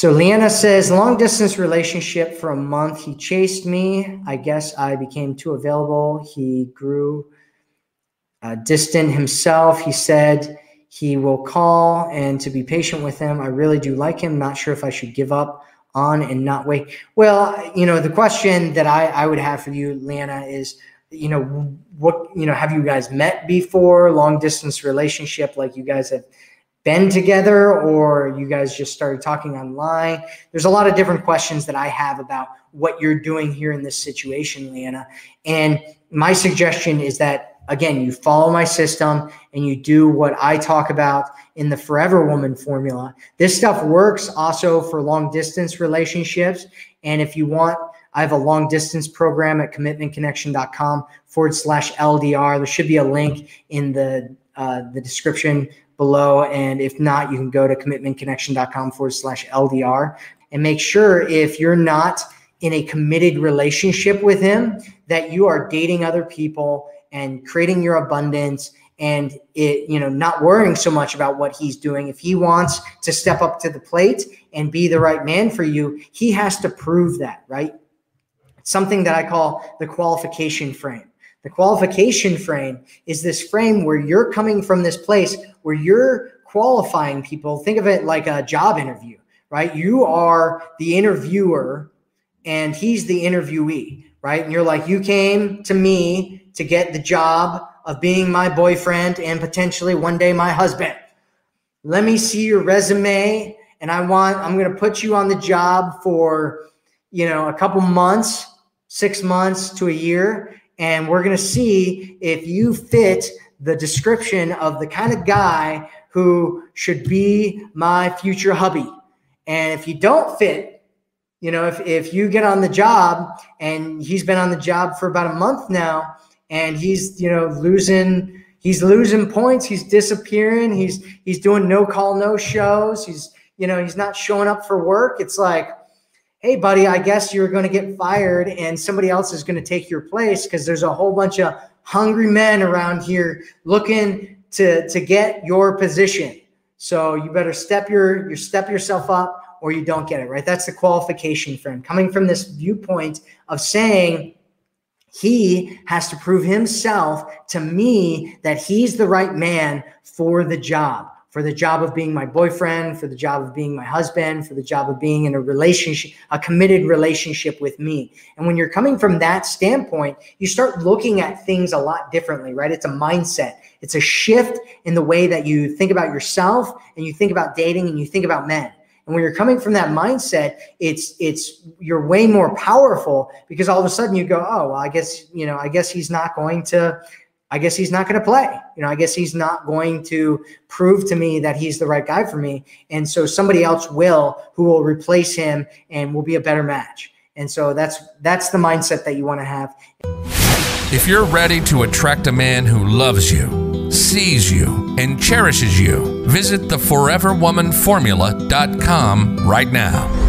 So Leanna says, long distance relationship for a month. He chased me. I guess I became too available. He grew uh, distant himself. He said he will call and to be patient with him. I really do like him. Not sure if I should give up on and not wait. Well, you know, the question that I, I would have for you, Leanna, is, you know, what, you know, have you guys met before? Long distance relationship, like you guys have been together or you guys just started talking online? There's a lot of different questions that I have about what you're doing here in this situation, Leanna. And my suggestion is that, again, you follow my system and you do what I talk about in the Forever Woman formula. This stuff works also for long distance relationships. And if you want, I have a long distance program at commitmentconnection.com forward slash LDR. There should be a link in the uh, the description below. And if not, you can go to commitmentconnection.com forward slash LDR and make sure if you're not in a committed relationship with him, that you are dating other people and creating your abundance and it, you know, not worrying so much about what he's doing. If he wants to step up to the plate and be the right man for you, he has to prove that, right? It's something that I call the qualification frame. The qualification frame is this frame where you're coming from this place where you're qualifying people. Think of it like a job interview, right? You are the interviewer and he's the interviewee, right? And you're like, you came to me to get the job of being my boyfriend and potentially one day my husband. Let me see your resume and I want I'm going to put you on the job for, you know, a couple months, 6 months to a year and we're going to see if you fit the description of the kind of guy who should be my future hubby. And if you don't fit, you know, if, if you get on the job and he's been on the job for about a month now and he's, you know, losing, he's losing points, he's disappearing, he's, he's doing no call, no shows, he's, you know, he's not showing up for work. It's like, hey, buddy, I guess you're going to get fired and somebody else is going to take your place because there's a whole bunch of hungry men around here looking to, to get your position. So you better step your, your step yourself up or you don't get it, right? That's the qualification frame coming from this viewpoint of saying, he has to prove himself to me that he's the right man for the job for the job of being my boyfriend, for the job of being my husband, for the job of being in a relationship, a committed relationship with me. And when you're coming from that standpoint, you start looking at things a lot differently, right? It's a mindset. It's a shift in the way that you think about yourself and you think about dating and you think about men. And when you're coming from that mindset, it's it's you're way more powerful because all of a sudden you go, oh, well, I guess you know, I guess he's not going to I guess he's not going to play. You know, I guess he's not going to prove to me that he's the right guy for me. And so somebody else will who will replace him and will be a better match. And so that's that's the mindset that you want to have. If you're ready to attract a man who loves you, sees you, and cherishes you, visit theforeverwomanformula.com right now.